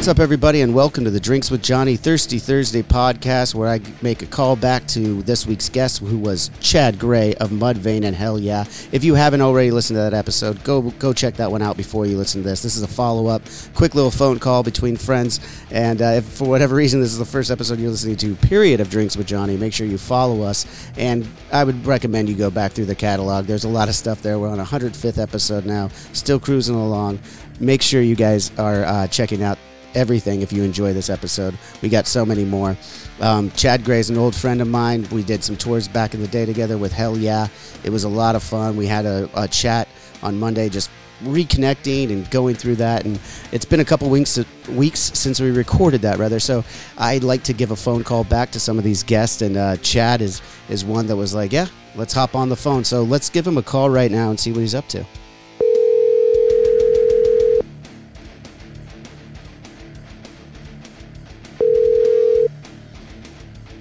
What's up, everybody, and welcome to the Drinks with Johnny Thirsty Thursday podcast, where I make a call back to this week's guest, who was Chad Gray of Mudvayne and Hell Yeah. If you haven't already listened to that episode, go go check that one out before you listen to this. This is a follow up, quick little phone call between friends, and uh, if for whatever reason this is the first episode you're listening to, period, of Drinks with Johnny, make sure you follow us. And I would recommend you go back through the catalog. There's a lot of stuff there. We're on 105th episode now, still cruising along. Make sure you guys are uh, checking out everything if you enjoy this episode. We got so many more. Um, Chad Gray's an old friend of mine. We did some tours back in the day together with Hell Yeah. It was a lot of fun. We had a, a chat on Monday just reconnecting and going through that and it's been a couple weeks weeks since we recorded that rather so I'd like to give a phone call back to some of these guests and uh, Chad is is one that was like yeah let's hop on the phone so let's give him a call right now and see what he's up to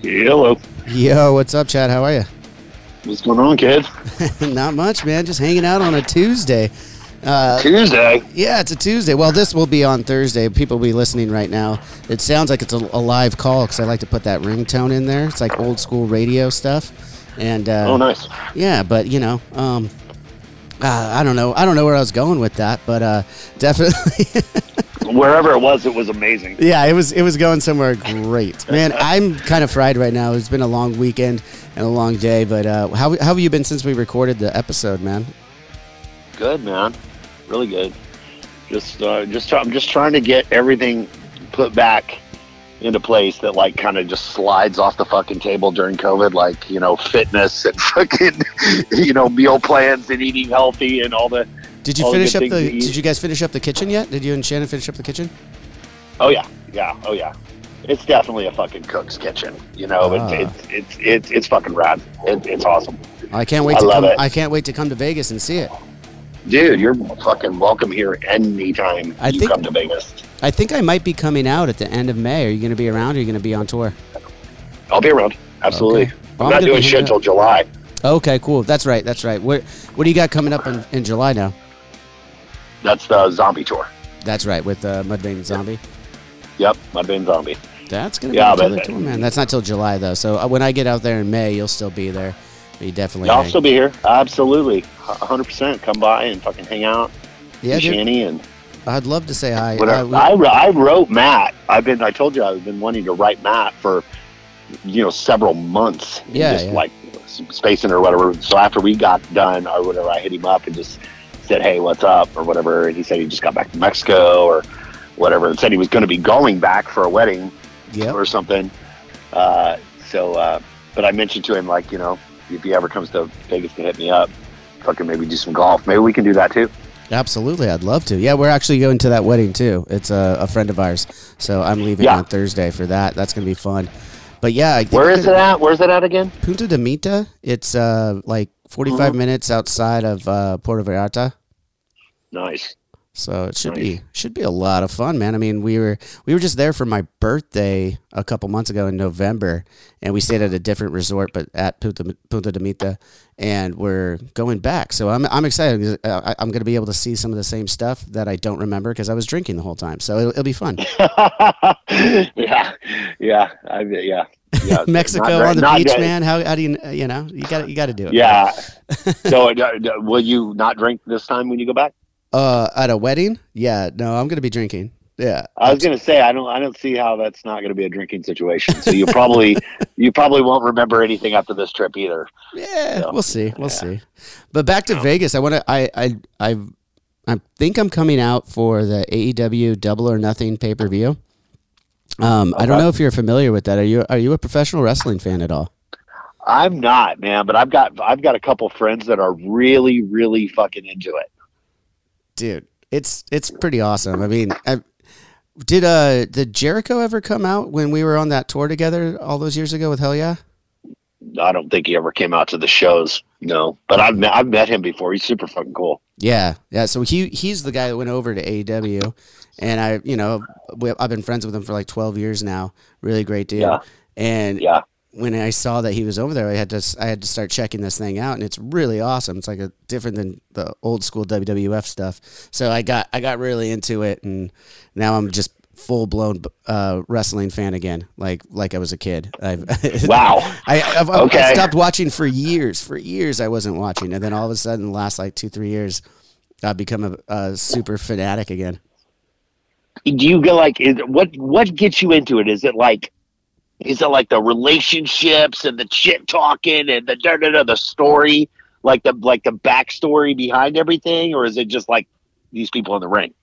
Hello. yo what's up Chad how are you What's going on, kid? Not much, man. Just hanging out on a Tuesday. Uh, Tuesday. yeah, it's a Tuesday. Well, this will be on Thursday. People will be listening right now. It sounds like it's a, a live call because I like to put that ringtone in there. It's like old school radio stuff. And uh, Oh, nice. yeah, but you know, um, uh, I don't know. I don't know where I was going with that, but uh, definitely. Wherever it was, it was amazing. Yeah, it was it was going somewhere great, man. I'm kind of fried right now. It's been a long weekend and a long day, but uh, how how have you been since we recorded the episode, man? Good, man. Really good. Just, uh, just, I'm just trying to get everything put back into place that like kind of just slides off the fucking table during COVID, like you know, fitness and fucking, you know, meal plans and eating healthy and all the. Did you all finish up the? Did you guys finish up the kitchen yet? Did you and Shannon finish up the kitchen? Oh yeah, yeah, oh yeah. It's definitely a fucking cook's kitchen, you know. Ah. It's, it's it's it's it's fucking rad. It, it's awesome, I can't wait I to love come. it. I can't wait to come to Vegas and see it. dude. You're fucking welcome here anytime I you think- come to Vegas. I think I might be coming out at the end of May. Are you going to be around? or Are you going to be on tour? I'll be around. Absolutely. Okay. Well, I'm I'm not doing shit until July. Okay, cool. That's right. That's right. What What do you got coming up in, in July now? That's the zombie tour. That's right with uh, Mudvayne Zombie. Yep, I've zombie. That's gonna be a killer tour, man. That's not till July though. So uh, when I get out there in May, you'll still be there. You definitely. I'll hang. still be here. Absolutely, hundred percent. Come by and fucking hang out. yeah. Shanny and I'd love to say hi. whatever. Uh, we- I, I wrote Matt. I've been. I told you I've been wanting to write Matt for you know several months. Yeah, just yeah. like spacing or whatever. So after we got done or whatever, I hit him up and just said, "Hey, what's up?" or whatever. And he said he just got back to Mexico or whatever. And said he was going to be going back for a wedding Yep. or something. Uh, so, uh, but I mentioned to him like, you know, if he ever comes to Vegas to hit me up, fucking maybe do some golf. Maybe we can do that too. Absolutely, I'd love to. Yeah, we're actually going to that wedding too. It's a, a friend of ours, so I'm leaving Yeah. on Thursday for that. That's gonna be fun. But yeah, I think Where it at? Where's it at again? Punta de Mita. It's uh like 45 Mhm. minutes outside of uh, Puerto Vallarta. Nice. So it should Nice. be should be a lot of fun, man. I mean, we were we were just there for my birthday a couple months ago in November, and we stayed at a different resort, but at Punta, Punta de Mita, and we're going back. So I'm I'm excited. uh, I, I'm going to be able to see some of the same stuff that I don't remember because I was drinking the whole time. So it'll, it'll be fun. yeah, yeah, I, yeah, yeah. Mexico on the not beach, man. How, how do you you know you got you got to do it. Yeah. so, uh, will you not drink this time when you go back? Uh, at a wedding? Yeah. No, I'm going to be drinking. Yeah. I was gonna say I don't I don't see how that's not gonna be a drinking situation. So you probably you probably won't remember anything after this trip either. Yeah, So, we'll see. We'll see. But back to Vegas, I want to. I I I I think I'm coming out for the AEW Double or Nothing pay per view. Um, I don't know if you're familiar with that. Are you Are you a professional wrestling fan at all? I'm not, man, but I've got I've got a couple friends that are really, really fucking into it. Dude, it's it's pretty awesome. I mean, I, did uh did Jericho ever come out when we were on that tour together all those years ago with Hell Yeah? I don't think he ever came out to the shows, no. But I've met, I've met him before. He's super fucking cool. Yeah, yeah. So he he's the guy that went over to AEW, and I, you know, we, I've been friends with him for like twelve years now. Really great dude. Yeah. And Yeah. When I saw that he was over there, I had to I had to start checking this thing out, and it's really awesome. It's like a different than the old school WWF stuff. So I got I got really into it, and now I'm just full blown uh, wrestling fan again, like like I was a kid. I've, Wow. I, I've, I Okay. stopped watching for years. For years, I wasn't watching, and then all of a sudden, the last like two, three years, I've become a, a super fanatic again. Do you go like is, what what gets you into it? Is it like is it like the relationships and the shit talking and the da, da, da, the story, like the like the backstory behind everything, or is it just like these people in the ring?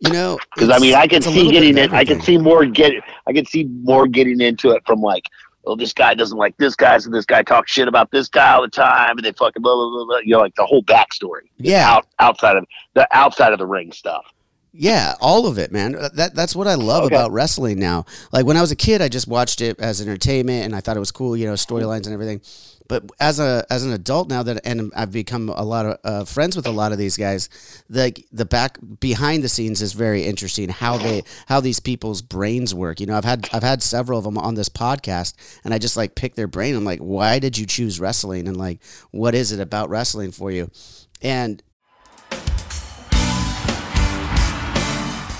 You know, Because I mean, I can see getting it. I can see more get. I can see more getting into it from like, oh, this guy doesn't like this guy, so this guy talks shit about this guy all the time, and they fucking blah blah blah. blah. You know, like the whole backstory. Yeah. out outside of the outside of the ring stuff. Yeah, all of it, man. Uh, That that's what I love Okay. about wrestling now. Like when I was a kid, I just watched it as entertainment, and I thought it was cool, you know, storylines and everything. But as a as an adult now that and I've become a lot of uh, friends with a lot of these guys, the the back behind the scenes is very interesting. How they how these people's brains work. You know, I've had I've had several of them on this podcast, and I just like pick their brain. I'm like, why did you choose wrestling? And like, what is it about wrestling for you? And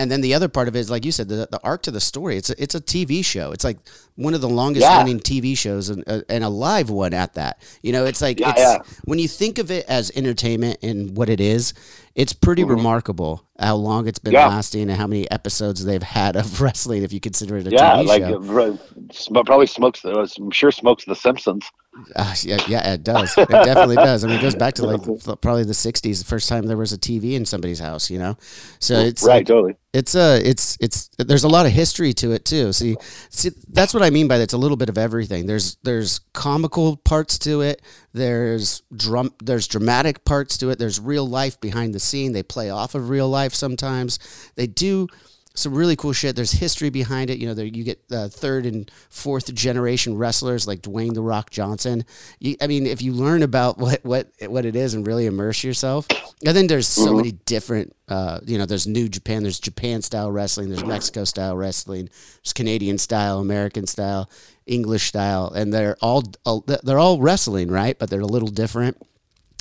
And then the other part of it is like you said the, the arc to the story. It's a, it's a tv show. It's like one of the longest Yeah. running tv shows and, uh, and a live one at that. You know it's like Yeah, it's yeah. when you think of it as entertainment and what it is it's pretty remarkable how long it's been. Yeah. lasting and how many episodes they've had of wrestling if you consider it a yeah, tv like show uh, probably smokes. the- I'm sure smokes the Simpsons. Uh, yeah, yeah, it does. It definitely does. I mean, it goes back to like probably the '60s, the first time there was a TV in somebody's house. You know, so it's right, like, totally. it's uh it's it's there's a lot of history to it too see see that's what i mean by that it's a little bit of everything there's there's comical parts to it there's drum there's dramatic parts to it. There's real life behind the scene. They play off of real life sometimes. They do some really cool shit. There's history behind it. You know, there you get uh, third and fourth generation wrestlers like Dwayne the Rock Johnson. You, I mean, if you learn about what what what it is and really immerse yourself, and then there's so many different. Uh, you know, there's New Japan, there's Japan style wrestling, there's Mexico style wrestling, there's Canadian style, American style, English style, and they're all all- they're all wrestling, right? But they're a little different.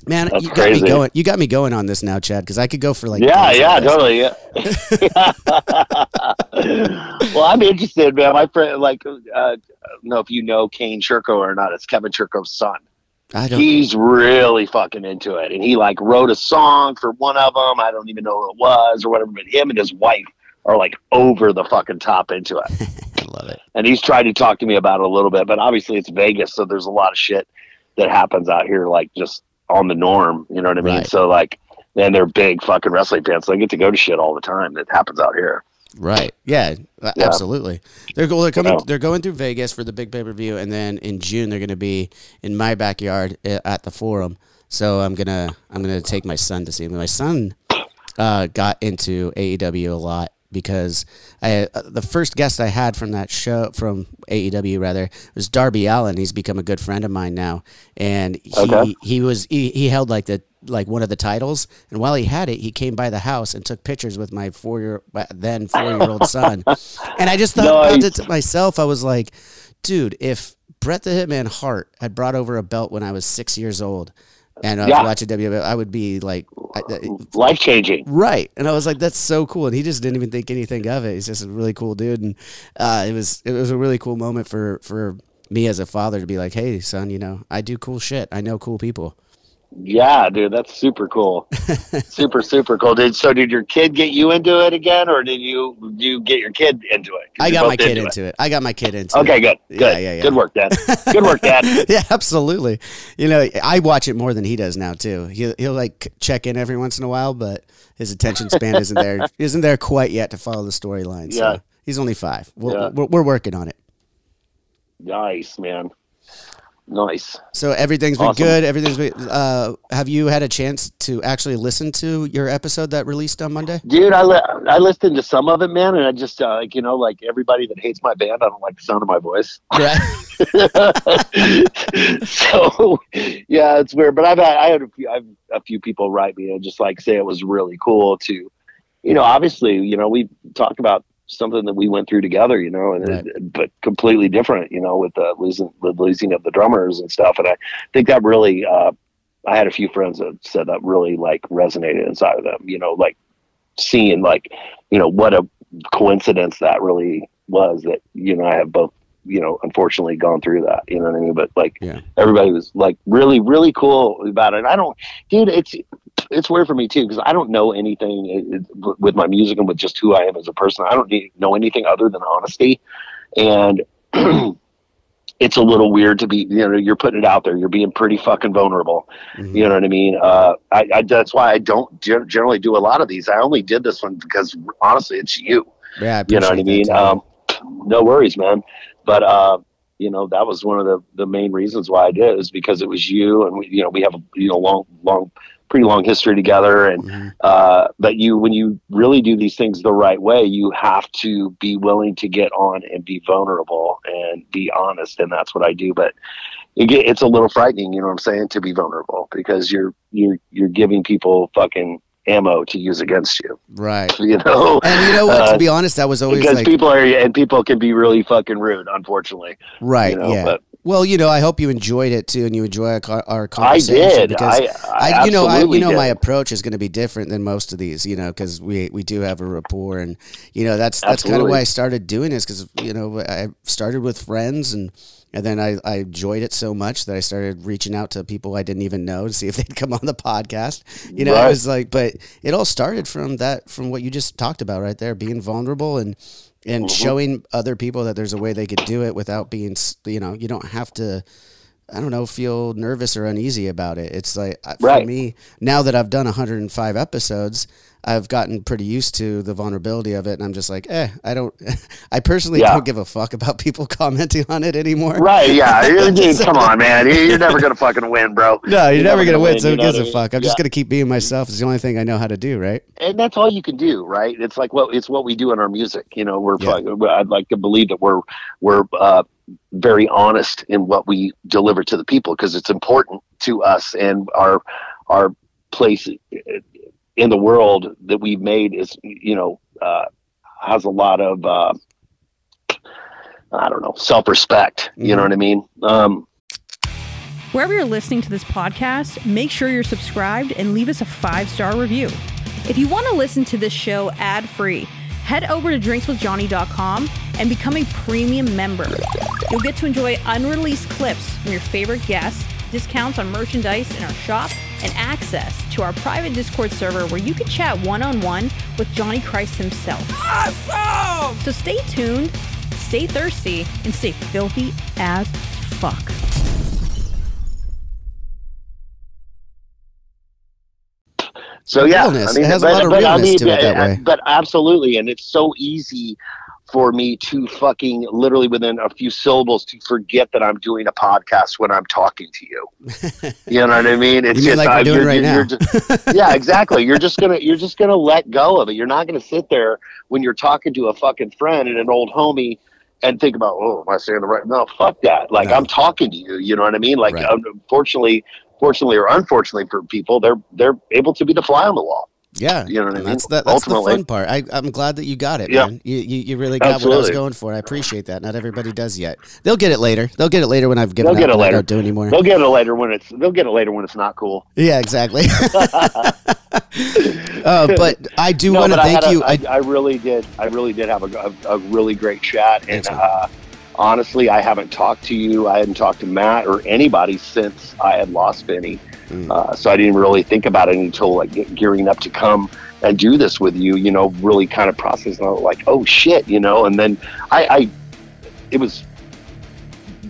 Man, That's you got me going. You got me going on this now, Chad, because I could go for like yeah, yeah, totally. Yeah. well, I'm interested, man. My friend, like, uh, I don't know if you know Kane Churko or not. It's Kevin Churko's son. I don't. He's really fucking into it, and he like wrote a song for one of them. I don't even know who it was or whatever. But him and his wife are like over the fucking top into it. I love it. and he's tried to talk to me about it a little bit. But obviously, it's Vegas, so there's a lot of shit that happens out here, like just on the norm. You know what I mean? Right. So like, and they're big fucking wrestling fans, so they get to go to shit all the time that happens out here. Right. Yeah. Yeah. Absolutely. They're go- they're coming. Yeah. They're going through Vegas for the big pay per view, and then in June they're going to be in my backyard uh, at the Forum. So I'm gonna I'm gonna take my son to see him. My son uh, got into AEW a lot because I uh, the first guest I had from that show from AEW rather was Darby Allin. He's become a good friend of mine now, and he Okay. he was he, he held like the like one of the titles, and while he had it, he came by the house and took pictures with my four year then four year old son, and I just thought about it to myself. I was like, dude, if Bret the Hitman Hart had brought over a belt when I was six years old. And I was Yeah. watching WWE. I would be like, Life changing. Right. And I was like, that's so cool. And he just didn't even think anything of it. He's just a really cool dude. And uh, it was it was a really cool moment for for me as a father to be like, hey, son, you know, I do cool shit. I know cool people. Yeah, dude, that's super cool. super, super cool. Did so? Did your kid get you into it again, or did you did you get your kid into it? I got my kid into it. I got my kid into Okay, it. good, good, Yeah, yeah, yeah. good work, Dad. Good work, Dad. yeah, absolutely. You know, I watch it more than he does now too. He'll he'll like check in every once in a while, but his attention span isn't there isn't there quite yet to follow the storyline. So Yeah. he's only five. We're, Yeah. we're, we're working on it. Nice, man. Nice. So everything's been Awesome. good. Everything's been. Uh, have you had a chance to actually listen to your episode that released on Monday? Dude, I li- I listened to some of it, man, and I just uh, like you know, like everybody that hates my band, I don't like the sound of my voice. Right. so yeah, it's weird. But I've had I had a few, I've a few people write me and just like say it was really cool to, you know, obviously, you know, we talked about something that we went through together, you know, and Right. but completely different, you know, with the losing the losing of the drummers and stuff. And I think that really, uh, I had a few friends that said that really like resonated inside of them, you know, like seeing like, you know, what a coincidence that really was that, you know, I have both, you know, unfortunately gone through that, you know what I mean? But like Yeah. everybody was like really, really cool about it. I don't, dude, it's, it's weird for me too, because I don't know anything it- it- with my music and with just who I am as a person. I don't know anything other than honesty. And it's a little weird to be, you know, you're putting it out there. You're being pretty fucking vulnerable. Mhm. You know what I mean? Uh, I, I, that's why I don't generally do a lot of these. I only did this one because honestly, it's you. Yeah. You know what I mean? Um, no worries, man. But uh, you know, that was one of the the main reasons why I did is because it was you, and we, you know, we have a you know long, long, pretty long history together, and Mhm. uh, but you when you really do these things the right way, you have to be willing to get on and be vulnerable and be honest, and that's what I do. But it it's a little frightening, you know what I'm saying, to be vulnerable because you're you're you're giving people fucking ammo to use against you, Right. you know. And you know what? Uh, to be honest, that was always because like people are and people can be really fucking rude, unfortunately. right. you know, yeah. but- well, you know, I hope you enjoyed it too, and you enjoy our, our I did. Because I, I, I, you know, I, you absolutely know, my approach is going to be different than most of these, you know, because we we do have a rapport, and you know, that's that's kind of why I started doing this, because you know, I started with friends, and and then I, I enjoyed it so much that I started reaching out to people I didn't even know to see if they'd come on the podcast. You know, it Right. was like, but it all started from that, from what you just talked about right there, being vulnerable and and Mm-hmm. showing other people that there's a way they could do it without being, you know, you don't have to. I don't know, feel nervous or uneasy about it. It's like uh, for Right. me now that I've done 105 episodes, I've gotten pretty used to the vulnerability of it, and I'm just like, eh, I don't. I personally Yeah. don't give a fuck about people commenting on it anymore. Right? Yeah. Dude, come on, man. You- You're never gonna fucking win, bro. No, you're, never gonna win. so who gives a mean? fuck? I'm just gonna keep being myself. It's the only thing I know how to do. Right? and that's all you can do, right? It's like what it's what we do in our music. You know, we're Yeah. I'd like to believe that we're we're uh, very honest in what we deliver to the people because it's important to us and our our place in the world that we've made is you know uh, has a lot of uh, I don't know self respect. You know Mhm. what I mean? Um, Wherever you're listening to this podcast, make sure you're subscribed and leave us a five star review. If you want to listen to this show ad free, head over to drinkswithjohnny.com and become a premium member. You'll get to enjoy unreleased clips from your favorite guests, discounts on merchandise in our shop, and access to our private Discord server where you can chat one on one with Johnny Christ himself. Awesome! So stay tuned, stay thirsty, and stay filthy as fuck. So yeah, Realness. I mean, It has a lot of but, I realness mean, to it that way. But absolutely, and it's so easy for me to fucking literally within a few syllables to forget that I'm doing a podcast when I'm talking to you. you know what I mean? It's you mean just, like we're uh, doing right now. Just, yeah, exactly. You're just gonna you're just gonna let go of it. You're not gonna sit there when you're talking to a fucking friend and an old homie and think about, oh, am I saying the right? No, fuck that. Like no. I'm talking to you. You know what I mean? Like right. unfortunately, fortunately or unfortunately for people, they're they're able to be the fly on the wall. Yeah, you know what I mean. That's, the, that's the fun part. I, I'm glad that you got it, yeah. man. You, you, you really got Absolutely. what I was going for. I appreciate that. Not everybody does yet. They'll get it later. They'll get it later when I've given they'll get it later. I don't do anymore. They'll get it later when it's. They'll get it later when it's not cool. Yeah, exactly. uh, but I do no, want to thank I you. I, I, really did. I really did have a, a, a really great chat, and uh, honestly, I haven't talked to you. I hadn't talked to Matt or anybody since I had lost Vinnie. Mm. Uh, so I didn't really think about it until like gearing up to come and do this with you, you know, really kind of processing like, oh shit, you know, and then I, I it was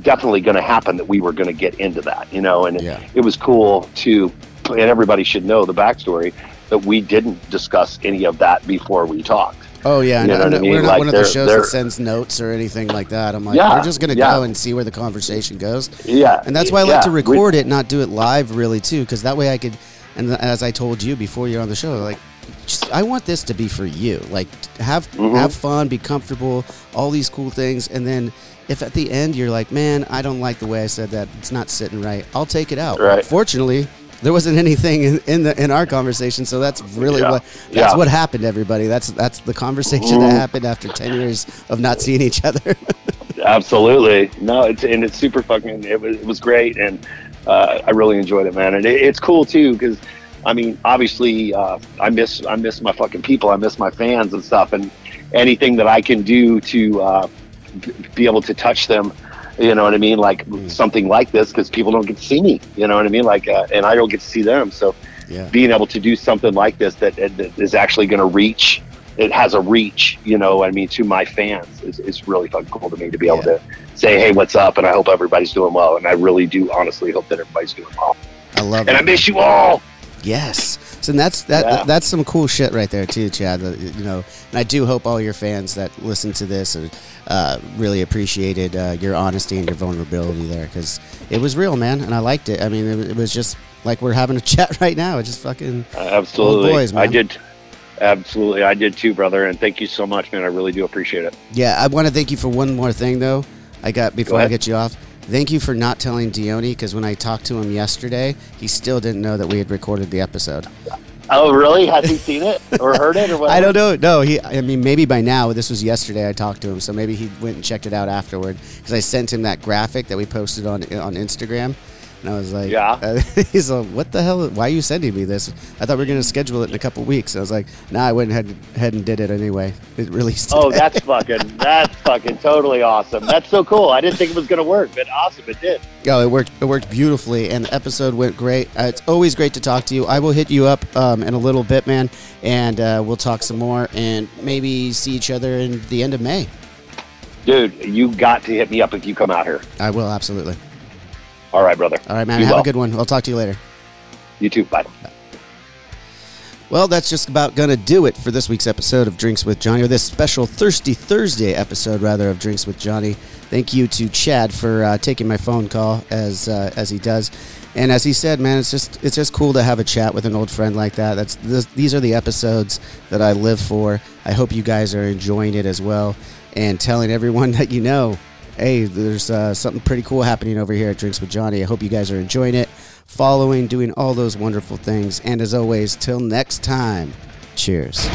definitely going to happen that we were going to get into that, you know, and yeah. it, it was cool to, and everybody should know the backstory that we didn't discuss any of that before we talked. Oh yeah, no, no, I mean? we're not like one of the shows that sends notes or anything like that. I'm like, yeah, we're just gonna yeah. go and see where the conversation goes. Yeah, and that's why I like yeah. to record we, it, not do it live, really, too, because that way I could. And as I told you before you're on the show, like, just, I want this to be for you. Like, have mm-hmm. have fun, be comfortable, all these cool things, and then if at the end you're like, man, I don't like the way I said that, it's not sitting right, I'll take it out. Right. Fortunately, there wasn't anything in, in, the in our conversation, so that's really yeah. what that's yeah. what happened. Everybody, that's that's the conversation that happened after ten years of not seeing each other. Absolutely, no, it's and it's super fucking. It was it was great, and uh, I really enjoyed it, man. And it, it's cool too because. I mean, obviously, uh, I miss I miss my fucking people. I miss my fans and stuff. And anything that I can do to uh, be able to touch them you know what I mean? Like mm. something like this because people don't get to see me. You know what I mean? Like, uh, and I don't get to see them. So yeah. being able to do something like this that, that is actually going to reach, it has a reach. You know, I mean, to my fans is, is really fucking cool to me to be able to say, hey, what's up? And I hope everybody's doing well. And I really do honestly hope that everybody's doing well. I love it. And I miss you all. Yes. So that's that, yeah. that's some cool shit right there too, Chad. You know, and I do hope all your fans that listen to this are uh, really appreciated uh, your honesty and your vulnerability there because it was real, man, and I liked it. I mean, it, it, was just like we're having a chat right now. It's just fucking uh, absolutely. Boys, I did. Absolutely, I did too, brother, and thank you so much, man. I really do appreciate it. Yeah, I want to thank you for one more thing, though. I got before Go I get you off. Thank you for not telling Dione because when I talked to him yesterday, he still didn't know that we had recorded the episode. Oh, really? Has he seen it or heard it or what? I don't know. No, he. I mean, maybe by now. This was yesterday. I talked to him, so maybe he went and checked it out afterward because I sent him that graphic that we posted on on Instagram. And I was like, yeah. Uh, he's like, what the hell? Why are you sending me this? I thought we were going to schedule it in a couple weeks. I was like, nah, I went ahead, ahead and did it anyway. It released oh, today. Oh, that's fucking, that's fucking totally awesome. That's so cool. I didn't think it was going to work, but awesome. It did. Oh, it worked. It worked beautifully, and the episode went great. Uh, it's always great to talk to you. I will hit you up um, in a little bit, man, and uh, we'll talk some more and maybe see each other in the end of May. Dude, you got to hit me up if you come out here. I will, absolutely. All right, brother. All right, man. Have well. a good one. I'll talk to you later. You too. Bye. Bye. Well, that's just about going to do it for this week's episode of Drinks with Johnny, or this special Thirsty Thursday episode, rather, of Drinks with Johnny. Thank you to Chad for uh, taking my phone call as uh, as he does. And as he said, man, it's just it's just cool to have a chat with an old friend like that. That's this, these are the episodes that I live for. I hope you guys are enjoying it as well, and telling everyone that you know hey, there's uh, something pretty cool happening over here at Drinks with Johnny. I hope you guys are enjoying it, following, doing all those wonderful things. And as always, till next time, cheers.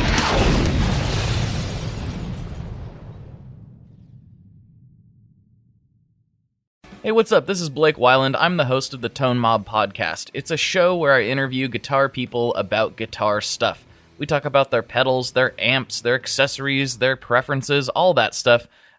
Hey, what's up? This is Blake Wyland. I'm the host of the Tone Mob podcast. It's a show where I interview guitar people about guitar stuff. We talk about their pedals, their amps, their accessories, their preferences, all that stuff